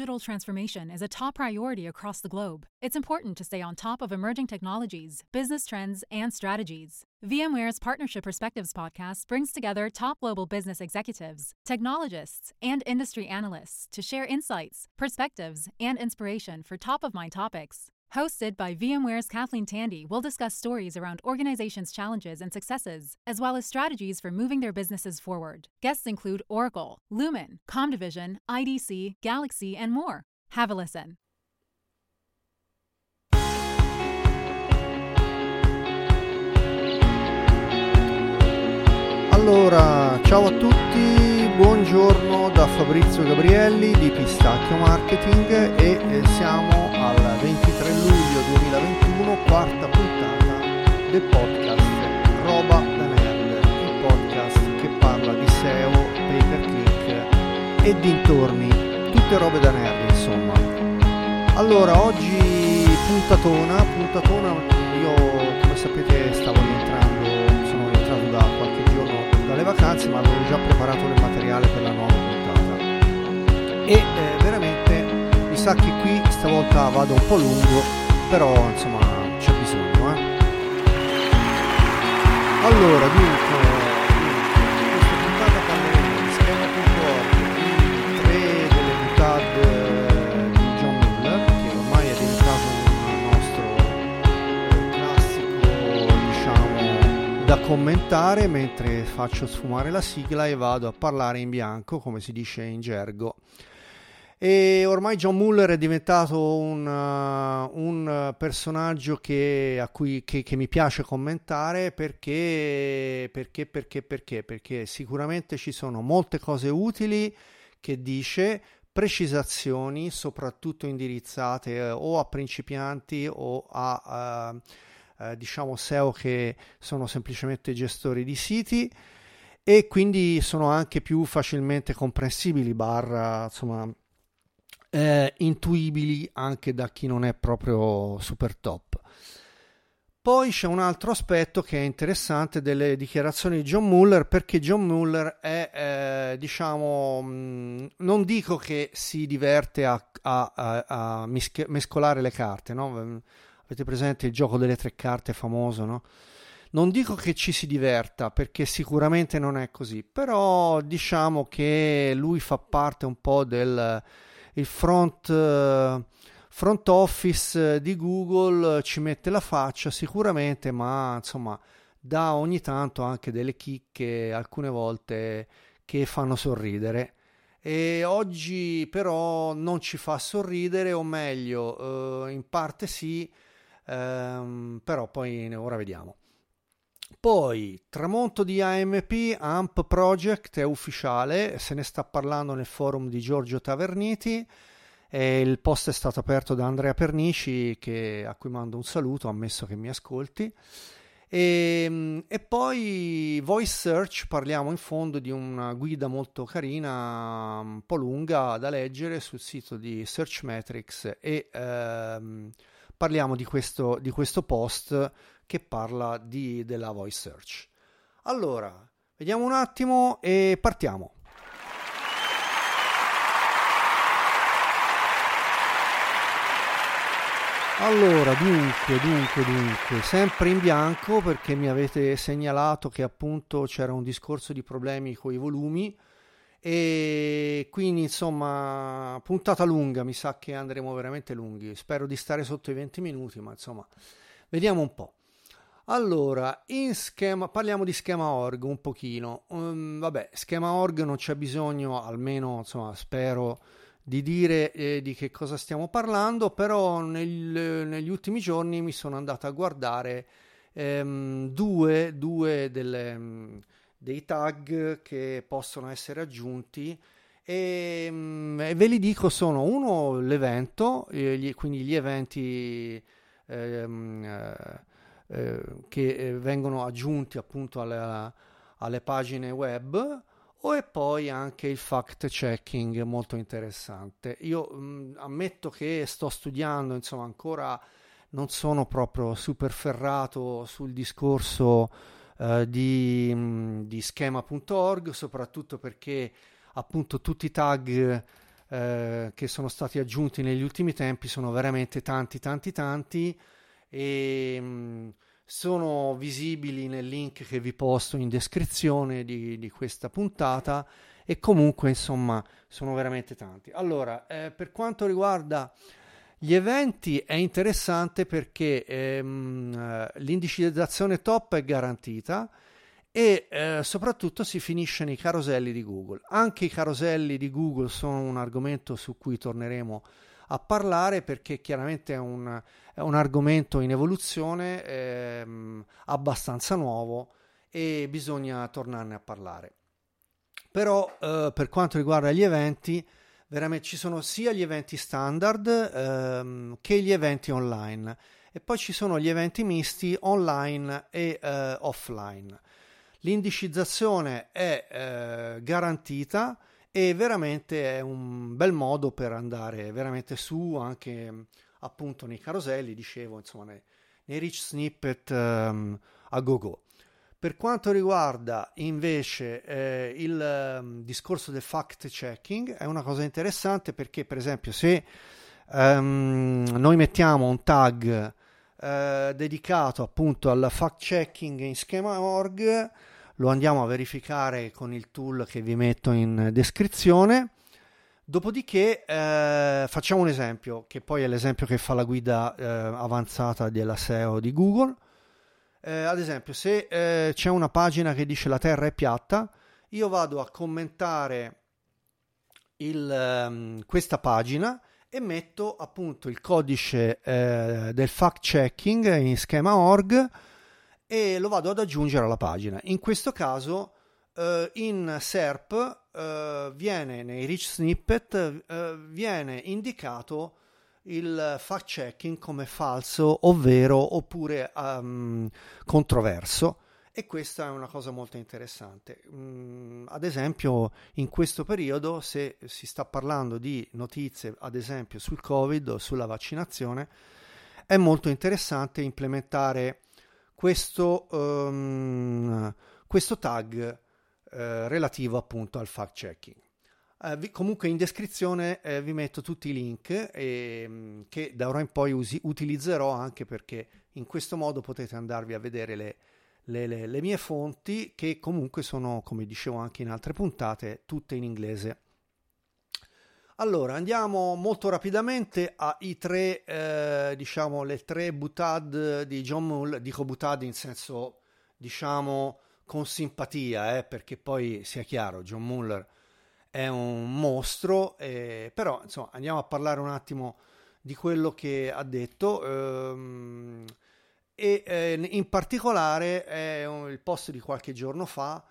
Digital transformation is a top priority across the globe. It's important to stay on top of emerging technologies, business trends, and strategies. VMware's Partnership Perspectives podcast brings together top global business executives, technologists, and industry analysts to share insights, perspectives, and inspiration for top of mind topics. Hosted by VMware's Kathleen Tandy, we'll discuss stories around organizations' challenges and successes, as well as strategies for moving their businesses forward. Guests include Oracle, Lumen, Comdivision, IDC, Galaxy, and more. Have a listen. Allora, ciao a tutti, buongiorno da Fabrizio Gabrielli di Pistacchio Marketing e eh, siamo al 23 luglio 2021, quarta puntata del podcast Roba da Nerd, il podcast che parla di SEO, pay per click e dintorni, tutte robe da nerd insomma. Allora, oggi puntatona, puntatona, io come sapete stavo rientrando, sono rientrato da qualche giorno dalle vacanze ma avevo già preparato il materiale per la nuova puntata e eh, veramente mi sa che qui stavolta vado un po' lungo però insomma c'è bisogno eh. allora dunque questa puntata parleremo di schema.org di tre delle mutad di John Muller che ormai è diventato un nostro classico diciamo da commentare mentre faccio sfumare la sigla e vado a parlare in bianco come si dice in gergo e ormai John Muller è diventato un, uh, un personaggio che, cui, che, che mi piace commentare perché, perché, perché, perché, perché sicuramente ci sono molte cose utili che dice, precisazioni soprattutto indirizzate eh, o a principianti o a uh, uh, diciamo SEO che sono semplicemente gestori di siti e quindi sono anche più facilmente comprensibili barra insomma eh, intuibili anche da chi non è proprio super top. Poi c'è un altro aspetto che è interessante delle dichiarazioni di John Muller perché John Muller è, eh, diciamo, mh, non dico che si diverte a, a, a, a mescolare le carte, no? Avete presente il gioco delle tre carte famoso, no? Non dico che ci si diverta perché sicuramente non è così, però diciamo che lui fa parte un po' del il front, front office di Google ci mette la faccia sicuramente, ma insomma dà ogni tanto anche delle chicche, alcune volte che fanno sorridere. E oggi però non ci fa sorridere, o meglio, eh, in parte sì, ehm, però poi ora vediamo. Poi, tramonto di AMP, AMP Project è ufficiale, se ne sta parlando nel forum di Giorgio Taverniti. E il post è stato aperto da Andrea Pernici, che, a cui mando un saluto, ammesso che mi ascolti. E, e, poi Voice Search, parliamo in fondo di una guida molto carina, un po' lunga da leggere sul sito di Searchmetrics e ehm, parliamo di questo, di questo post che parla di, della voice search. Allora, vediamo un attimo e partiamo. Allora, dunque, dunque, dunque, sempre in bianco perché mi avete segnalato che appunto c'era un discorso di problemi con i volumi e quindi insomma puntata lunga, mi sa che andremo veramente lunghi, spero di stare sotto i 20 minuti, ma insomma vediamo un po'. Allora, in schema, parliamo di schema org un pochino. Um, vabbè, schema org non c'è bisogno, almeno insomma, spero di dire eh, di che cosa stiamo parlando, però nel, negli ultimi giorni mi sono andato a guardare ehm, due, due delle, mm, dei tag che possono essere aggiunti e, mm, e ve li dico sono uno l'evento, eh, gli, quindi gli eventi ehm, eh, eh, che eh, vengono aggiunti appunto alle, alle pagine web o e poi anche il fact checking molto interessante. Io mh, mm, ammetto che sto studiando, insomma, ancora non sono proprio super ferrato sul discorso uh, di, mh, mm, di schema.org, soprattutto perché appunto tutti i tag eh, che sono stati aggiunti negli ultimi tempi sono veramente tanti, tanti, tanti e mh, mm, sono visibili nel link che vi posto in descrizione di, di questa puntata e comunque insomma sono veramente tanti. Allora, eh, per quanto riguarda gli eventi è interessante perché ehm, eh, l'indicizzazione top è garantita e eh, soprattutto si finisce nei caroselli di Google. Anche i caroselli di Google sono un argomento su cui torneremo a parlare perché chiaramente è un, è un argomento in evoluzione ehm, abbastanza nuovo e bisogna tornarne a parlare. Però eh, per quanto riguarda gli eventi, veramente ci sono sia gli eventi standard ehm, che gli eventi online e poi ci sono gli eventi misti online e eh, offline. L'indicizzazione è eh, garantita e veramente è un bel modo per andare veramente su anche appunto nei caroselli, dicevo, insomma, nei, nei rich snippet um, a go go. Per quanto riguarda invece eh, il um, discorso del fact checking, è una cosa interessante perché, per esempio, se um, noi mettiamo un tag eh, dedicato appunto al fact checking in schema.org, lo andiamo a verificare con il tool che vi metto in descrizione. Dopodiché eh, facciamo un esempio, che poi è l'esempio che fa la guida eh, avanzata della SEO di Google eh, ad esempio, se eh, c'è una pagina che dice la Terra è piatta, io vado a commentare il, um, questa pagina e metto appunto il codice eh, del fact checking in schema org e lo vado ad aggiungere alla pagina. In questo caso eh, in SERP eh, viene nei rich snippet eh, viene indicato il fact checking come falso, ovvero oppure um, controverso e questa è una cosa molto interessante. Mm, ad esempio, in questo periodo, se si sta parlando di notizie, ad esempio sul Covid o sulla vaccinazione, è molto interessante implementare questo, um, questo tag eh, relativo appunto al fact checking. Uh, vi, comunque in descrizione eh, vi metto tutti i link eh, che da ora in poi usi, utilizzerò anche perché in questo modo potete andarvi a vedere le, le, le, le, mie fonti che comunque sono, come dicevo anche in altre puntate, tutte in inglese. Allora, andiamo molto rapidamente ai tre, eh, diciamo, le tre butad di John Mull, dico butad in senso, diciamo, con simpatia, eh, perché poi sia chiaro, John Muller è un mostro, eh, però insomma andiamo a parlare un attimo di quello che ha detto ehm, e eh, in particolare è un, il post di qualche giorno fa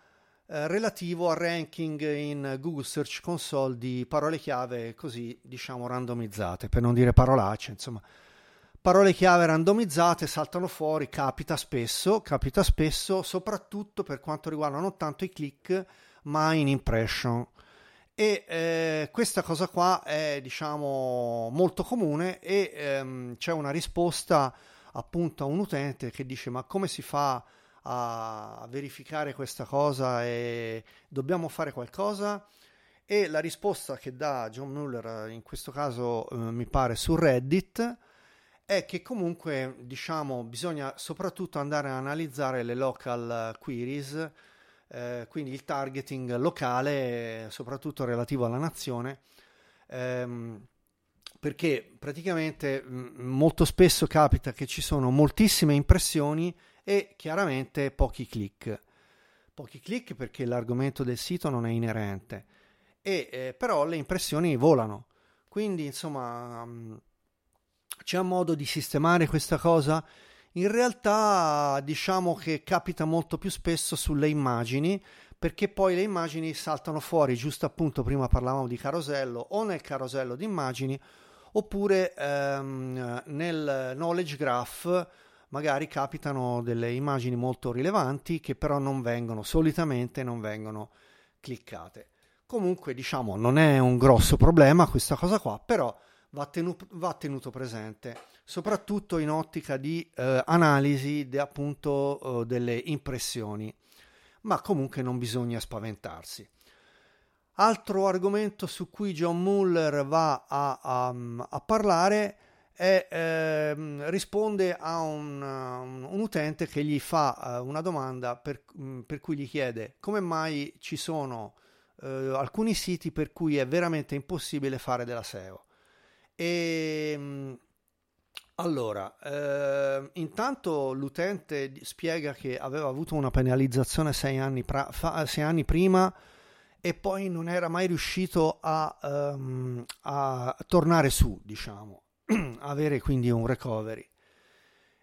eh, relativo al ranking in Google Search Console di parole chiave così diciamo randomizzate, per non dire parolacce, insomma. Parole chiave randomizzate saltano fuori, capita spesso, capita spesso soprattutto per quanto riguarda non tanto i click ma in impression. E eh, questa cosa qua è diciamo molto comune e ehm, c'è una risposta appunto a un utente che dice ma come si fa verificare questa cosa e dobbiamo fare qualcosa. E la risposta che dà John Muller in questo caso eh, mi pare su Reddit è che comunque diciamo bisogna soprattutto andare a analizzare le local queries eh, quindi il targeting locale, soprattutto relativo alla nazione, ehm, perché praticamente mm, molto spesso capita che ci sono moltissime impressioni e chiaramente pochi click. Pochi click perché l'argomento del sito non è inerente, e, eh, però le impressioni volano. Quindi insomma mm, c'è modo di sistemare questa cosa in realtà diciamo che capita molto più spesso sulle immagini perché poi le immagini saltano fuori giusto appunto prima parlavamo di carosello o nel carosello di immagini oppure ehm, nel knowledge graph magari capitano delle immagini molto rilevanti che però non vengono solitamente non vengono cliccate comunque diciamo non è un grosso problema questa cosa qua però va, tenu- va tenuto presente soprattutto in ottica di eh, analisi de, appunto eh, delle impressioni, ma comunque non bisogna spaventarsi. Altro argomento su cui John Muller va a, a, a parlare è, eh, risponde a un, un, utente che gli fa uh, una domanda per, mm, per, cui gli chiede come mai ci sono uh, alcuni siti per cui è veramente impossibile fare della SEO. E mm, allora, eh, intanto l'utente spiega che aveva avuto una penalizzazione sei anni, pra- fa- sei anni prima e poi non era mai riuscito a, um, a tornare su, diciamo, avere quindi un recovery.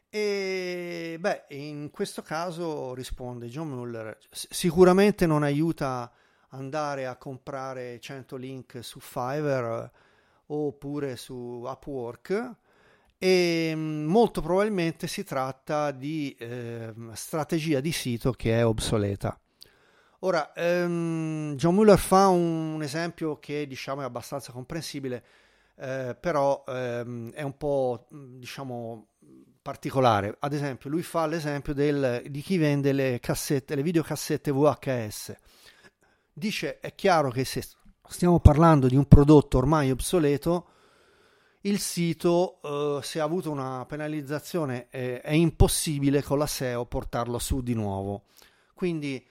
E beh, in questo caso risponde John Muller, sicuramente non aiuta andare a comprare 100 link su Fiverr oppure su Upwork e mm, molto probabilmente si tratta di eh, strategia di sito che è obsoleta. Ora, ehm, John Muller fa un esempio che diciamo è abbastanza comprensibile, eh, però ehm, è un po' diciamo particolare. Ad esempio, lui fa l'esempio del, di chi vende le cassette, le videocassette VHS. Dice: è chiaro che se stiamo parlando di un prodotto ormai obsoleto, il sito, eh, se ha avuto una penalizzazione, eh, è impossibile con la SEO portarlo su di nuovo. Quindi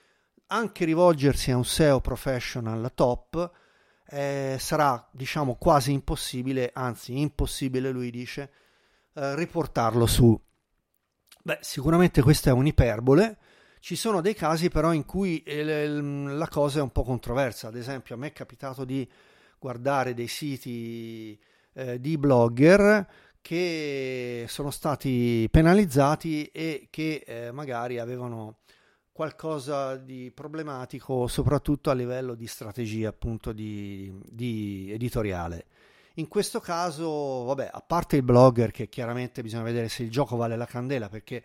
anche rivolgersi a un SEO professional top eh, sarà diciamo quasi impossibile, anzi impossibile lui dice, eh, riportarlo su. Beh, sicuramente questa è un'iperbole. Ci sono dei casi però in cui la cosa è un po' controversa. Ad esempio, a me è capitato di guardare dei siti eh, di blogger che sono stati penalizzati e che eh, magari avevano qualcosa di problematico soprattutto a livello di strategia appunto di, di editoriale. In questo caso, vabbè, a parte il blogger che chiaramente bisogna vedere se il gioco vale la candela perché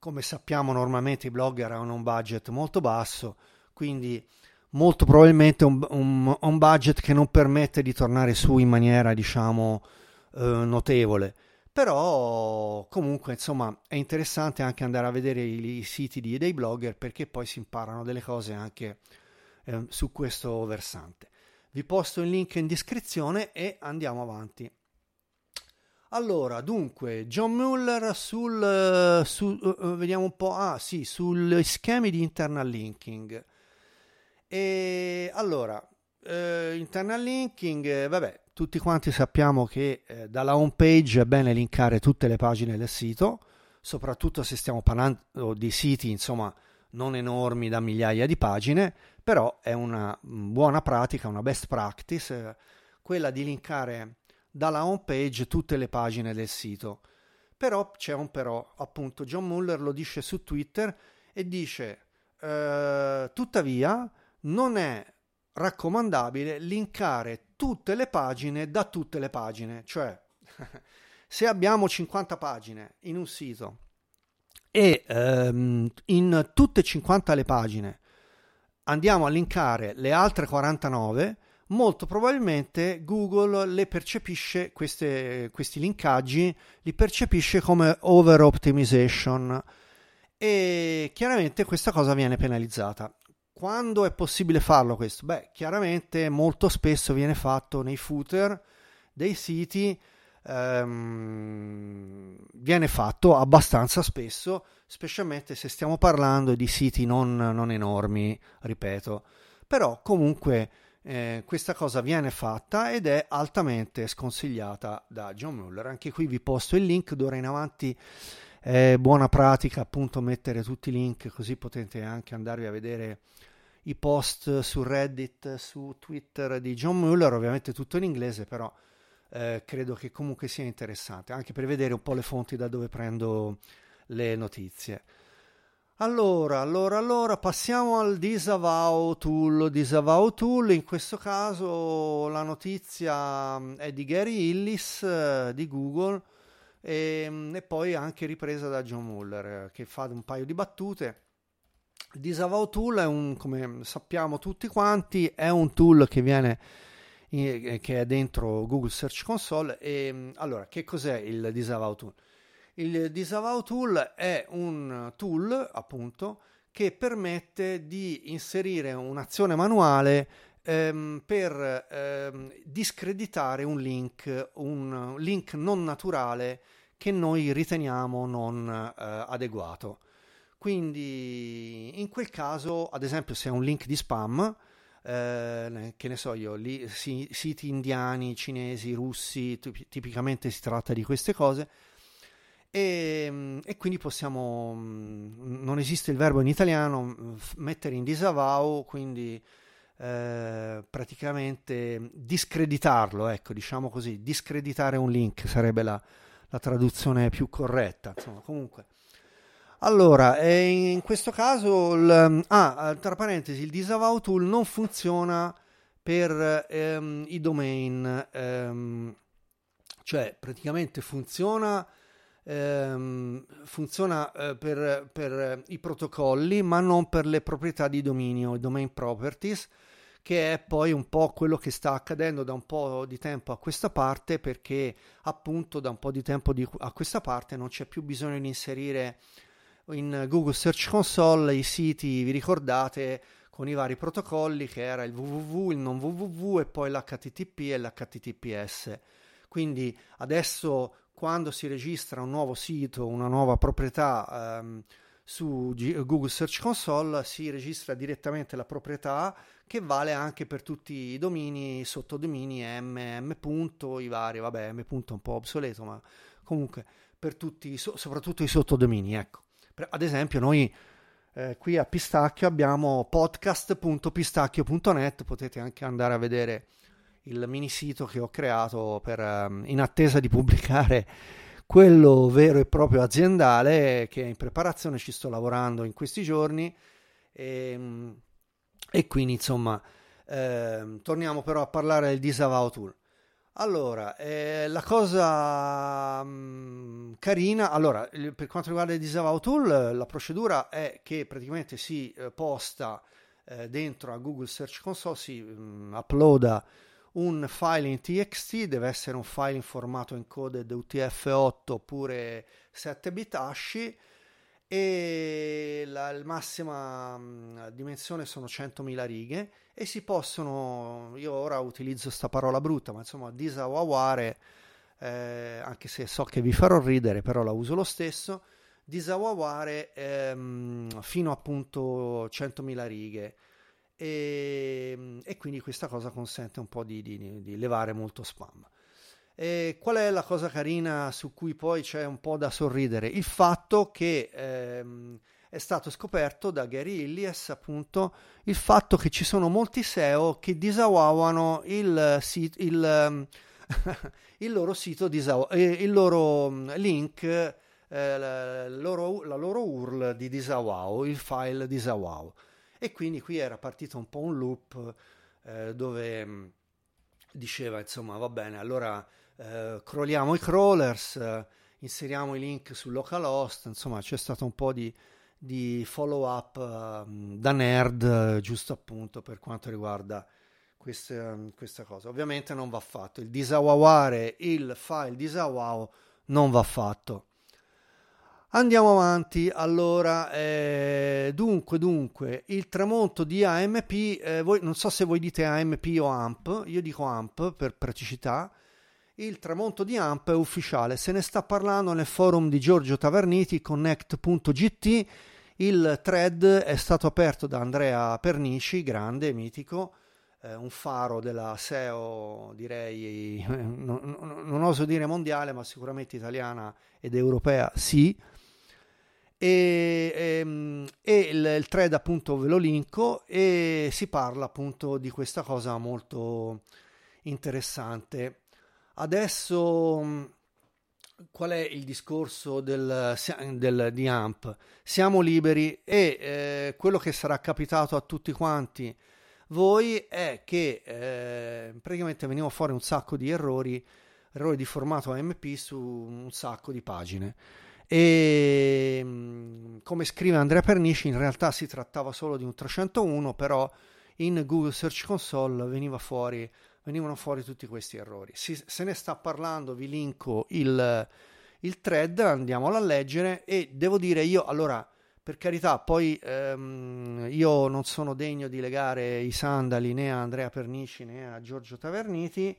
come sappiamo normalmente i blogger hanno un budget molto basso, quindi molto probabilmente un, un, un budget che non permette di tornare su in maniera diciamo eh, notevole però comunque insomma è interessante anche andare a vedere i, i siti di, dei blogger perché poi si imparano delle cose anche eh, su questo versante. Vi posto il link in descrizione e andiamo avanti. Allora dunque John Muller sul, su, uh, vediamo un po' ah sì sugli schemi di internal linking. E allora eh, internal linking eh, vabbè tutti quanti sappiamo che eh, dalla home page è bene linkare tutte le pagine del sito, soprattutto se stiamo parlando di siti insomma non enormi da migliaia di pagine, però è una mm, buona pratica, una best practice, eh, quella di linkare dalla home page tutte le pagine del sito. Però c'è un però, appunto John Muller lo dice su Twitter e dice eh, tuttavia non è raccomandabile linkare tutte le pagine da tutte le pagine, cioè se abbiamo 50 pagine in un sito e ehm, in tutte e 50 le pagine andiamo a linkare le altre 49, molto probabilmente Google le percepisce queste, questi linkaggi, li percepisce come over optimization e chiaramente questa cosa viene penalizzata. Quando è possibile farlo questo? Beh, chiaramente molto spesso viene fatto nei footer dei siti, ehm, viene fatto abbastanza spesso, specialmente se stiamo parlando di siti non, non enormi, ripeto. Però comunque eh, questa cosa viene fatta ed è altamente sconsigliata da John Muller. Anche qui vi posto il link, d'ora in avanti è buona pratica appunto mettere tutti i link così potete anche andarvi a vedere i post su Reddit, su Twitter di John Muller, ovviamente tutto in inglese, però eh, credo che comunque sia interessante, anche per vedere un po' le fonti da dove prendo le notizie. Allora, allora, allora, passiamo al disavow tool. Disavow tool, in questo caso la notizia mm, è di Gary Illis eh, di Google e, mm, e, poi anche ripresa da John Muller eh, che fa un paio di battute. Disavow Tool è un, come sappiamo tutti quanti, è un tool che viene che è dentro Google Search Console e allora che cos'è il Disavow Tool? Il Disavow Tool è un tool appunto che permette di inserire un'azione manuale ehm, per ehm, discreditare un link, un link non naturale che noi riteniamo non eh, adeguato. Quindi in quel caso, ad esempio, se è un link di spam, eh, che ne so io, li, si, siti indiani, cinesi, russi, tipicamente si tratta di queste cose. E, e, quindi possiamo, mm, non esiste il verbo in italiano, mettere in disavow, quindi eh, praticamente discreditarlo, ecco, diciamo così, discreditare un link sarebbe la, la traduzione più corretta. Insomma, comunque. Allora, in questo caso, il, ah, tra parentesi, il disavow tool non funziona per ehm, i domain, ehm, cioè praticamente funziona, ehm, funziona eh, per, per, i protocolli, ma non per le proprietà di dominio, i domain properties, che è poi un po' quello che sta accadendo da un po' di tempo a questa parte, perché appunto da un po' di tempo di, a questa parte non c'è più bisogno di inserire in Google Search Console i siti, vi ricordate, con i vari protocolli che era il www, il non www e poi l'HTTP e l'HTTPS. Quindi adesso quando si registra un nuovo sito, una nuova proprietà ehm, su G- Google Search Console, si registra direttamente la proprietà che vale anche per tutti i domini, sottodomini m, m. i vari, vabbè, m. è un po' obsoleto, ma comunque per tutti, so- soprattutto i sottodomini, ecco. Ad esempio, noi eh, qui a Pistacchio abbiamo podcast.pistacchio.net, potete anche andare a vedere il mini sito che ho creato per, um, in attesa di pubblicare quello vero e proprio aziendale che è in preparazione, ci sto lavorando in questi giorni e, ehm, e quindi insomma eh, torniamo però a parlare del disavow tool. Allora, eh, la cosa mh, mm, carina, allora, per quanto riguarda il Disavow Tool, la procedura è che praticamente si eh, posta eh, dentro a Google Search Console, si mh, mm, uploada un file in TXT, deve essere un file in formato encoded UTF-8 oppure 7 bit ASCII e la, massima dimensione sono 100.000 righe e si possono, io ora utilizzo questa parola brutta, ma insomma disawaware, eh, anche se so che vi farò ridere, però la uso lo stesso, disawaware ehm, fino appunto 100.000 righe. E, e, quindi questa cosa consente un po' di, di, di levare molto spam. E qual è la cosa carina su cui poi c'è un po' da sorridere? Il fatto che ehm, è stato scoperto da Gary Illies appunto il fatto che ci sono molti SEO che disawavano il, sit- il, il loro sito, disaw- eh, il loro mm, link, eh, la, loro, la loro URL di disavow, il file disavow. E quindi qui era partito un po' un loop eh, dove mm, diceva insomma va bene allora eh, crolliamo i crawlers, eh, inseriamo i link su localhost, insomma c'è stato un po' di, di follow up uh, da nerd, giusto appunto per quanto riguarda questa, questa cosa. Ovviamente non va fatto, il disawaware il file disawaw non va fatto. Andiamo avanti, allora, eh, dunque, dunque, il tramonto di AMP, eh, voi, non so se voi dite AMP o AMP, io dico AMP per praticità, il tramonto di AMP è ufficiale, se ne sta parlando nel forum di Giorgio Taverniti, connect.gt, il thread è stato aperto da Andrea Pernici, grande, mitico, eh, un faro della SEO, direi, non, non, oso dire mondiale, ma sicuramente italiana ed europea sì. E, e, ehm, e il, il, thread appunto ve lo linko e si parla appunto di questa cosa molto interessante. Adesso mm, qual è il discorso del, del, di AMP? Siamo liberi e eh, quello che sarà capitato a tutti quanti voi è che eh, praticamente veniva fuori un sacco di errori, errori di formato AMP su un sacco di pagine. E mm, come scrive Andrea Pernici, in realtà si trattava solo di un 301, però in Google Search Console veniva fuori venivano fuori tutti questi errori. Si, se ne sta parlando, vi linko il, il thread, andiamolo a leggere e devo dire io, allora, per carità, poi ehm, io non sono degno di legare i sandali né a Andrea Pernici né a Giorgio Taverniti,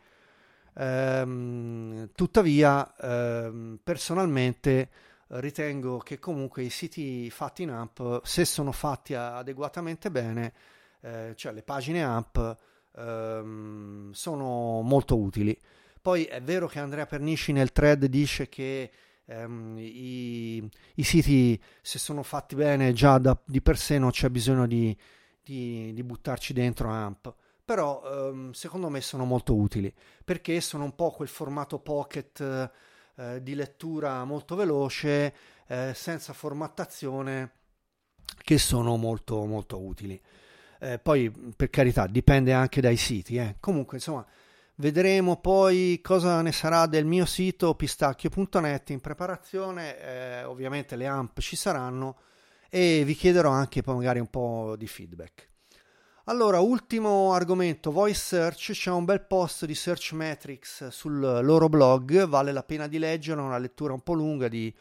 ehm, tuttavia ehm, personalmente ritengo che comunque i siti fatti in AMP, se sono fatti adeguatamente bene, eh, cioè le pagine AMP, ehm, sono molto utili. Poi è vero che Andrea Pernici nel thread dice che ehm, i, i, siti, se sono fatti bene, già da, di per sé non c'è bisogno di, di, di buttarci dentro AMP. Però ehm, secondo me sono molto utili perché sono un po' quel formato pocket eh, di lettura molto veloce, eh, senza formattazione, che sono molto molto utili. Eh, poi per carità dipende anche dai siti. Eh. Comunque insomma Vedremo poi cosa ne sarà del mio sito pistacchio.net in preparazione, eh, ovviamente le amp ci saranno e vi chiederò anche poi magari un po' di feedback. Allora, ultimo argomento, voice search, c'è un bel post di Search Metrics sul loro blog, vale la pena di leggere, una lettura un po' lunga di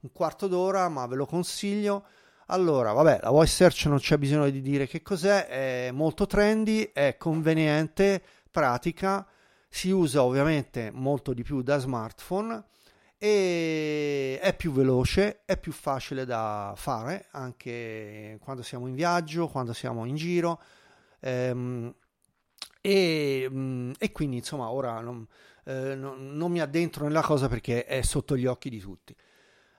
un quarto d'ora, ma ve lo consiglio. Allora, vabbè, la voice search non c'è bisogno di dire che cos'è, è molto trendy, è conveniente, pratica, si usa ovviamente molto di più da smartphone e è più veloce, è più facile da fare anche quando siamo in viaggio, quando siamo in giro. Ehm, e, mm, e, quindi insomma ora non, eh, non, non, mi addentro nella cosa perché è sotto gli occhi di tutti.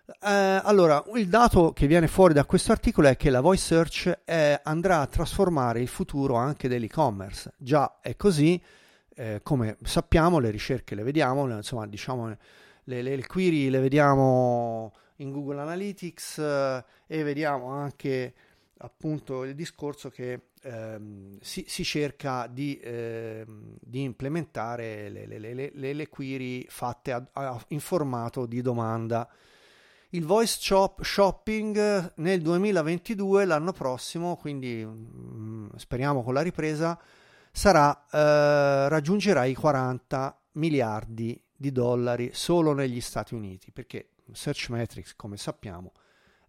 Eh, allora, il dato che viene fuori da questo articolo è che la voice search è, andrà a trasformare il futuro anche dell'e-commerce. Già è così, eh, come sappiamo le ricerche le vediamo, insomma diciamo le, le, le query le vediamo in Google Analytics eh, e vediamo anche appunto il discorso che ehm, si, si, cerca di, ehm, di implementare le, le, le, query fatte a, a, in formato di domanda. Il voice shop, shopping nel 2022, l'anno prossimo, quindi mm, speriamo con la ripresa, sarà, eh, raggiungerà i 40 miliardi di dollari solo negli Stati Uniti, perché Search Metrics, come sappiamo,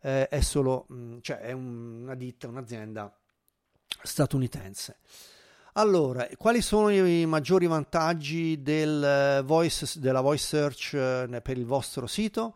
eh, è solo, mm, cioè è una ditta, un'azienda statunitense. Allora, quali sono i maggiori vantaggi del voice, della voice search eh, per il vostro sito?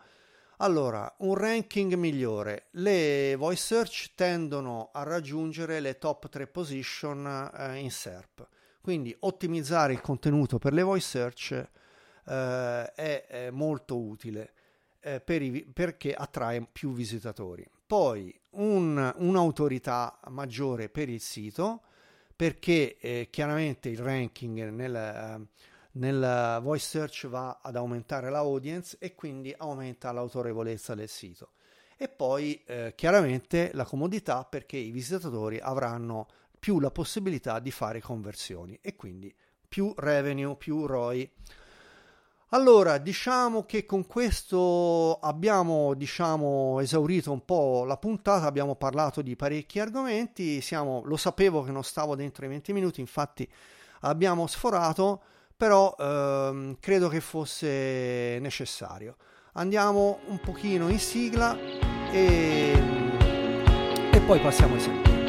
Allora, un ranking migliore. Le voice search tendono a raggiungere le top 3 position eh, in SERP. Quindi ottimizzare il contenuto per le voice search eh, è, è, molto utile eh, per i, perché attrae più visitatori. Poi un, un'autorità maggiore per il sito perché eh, chiaramente il ranking nel nel voice search va ad aumentare l'audience e quindi aumenta l'autorevolezza del sito. E poi eh, chiaramente la comodità perché i visitatori avranno più la possibilità di fare conversioni e quindi più revenue, più ROI. Allora, diciamo che con questo abbiamo diciamo, esaurito un po' la puntata, abbiamo parlato di parecchi argomenti, siamo, lo sapevo che non stavo dentro i 20 minuti, infatti abbiamo sforato però ehm, credo che fosse necessario. Andiamo un pochino in sigla e, e poi passiamo ai saluti.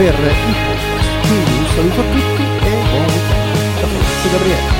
Per il podcast. Quindi un saluto a tutti e buon Gabriele.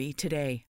today.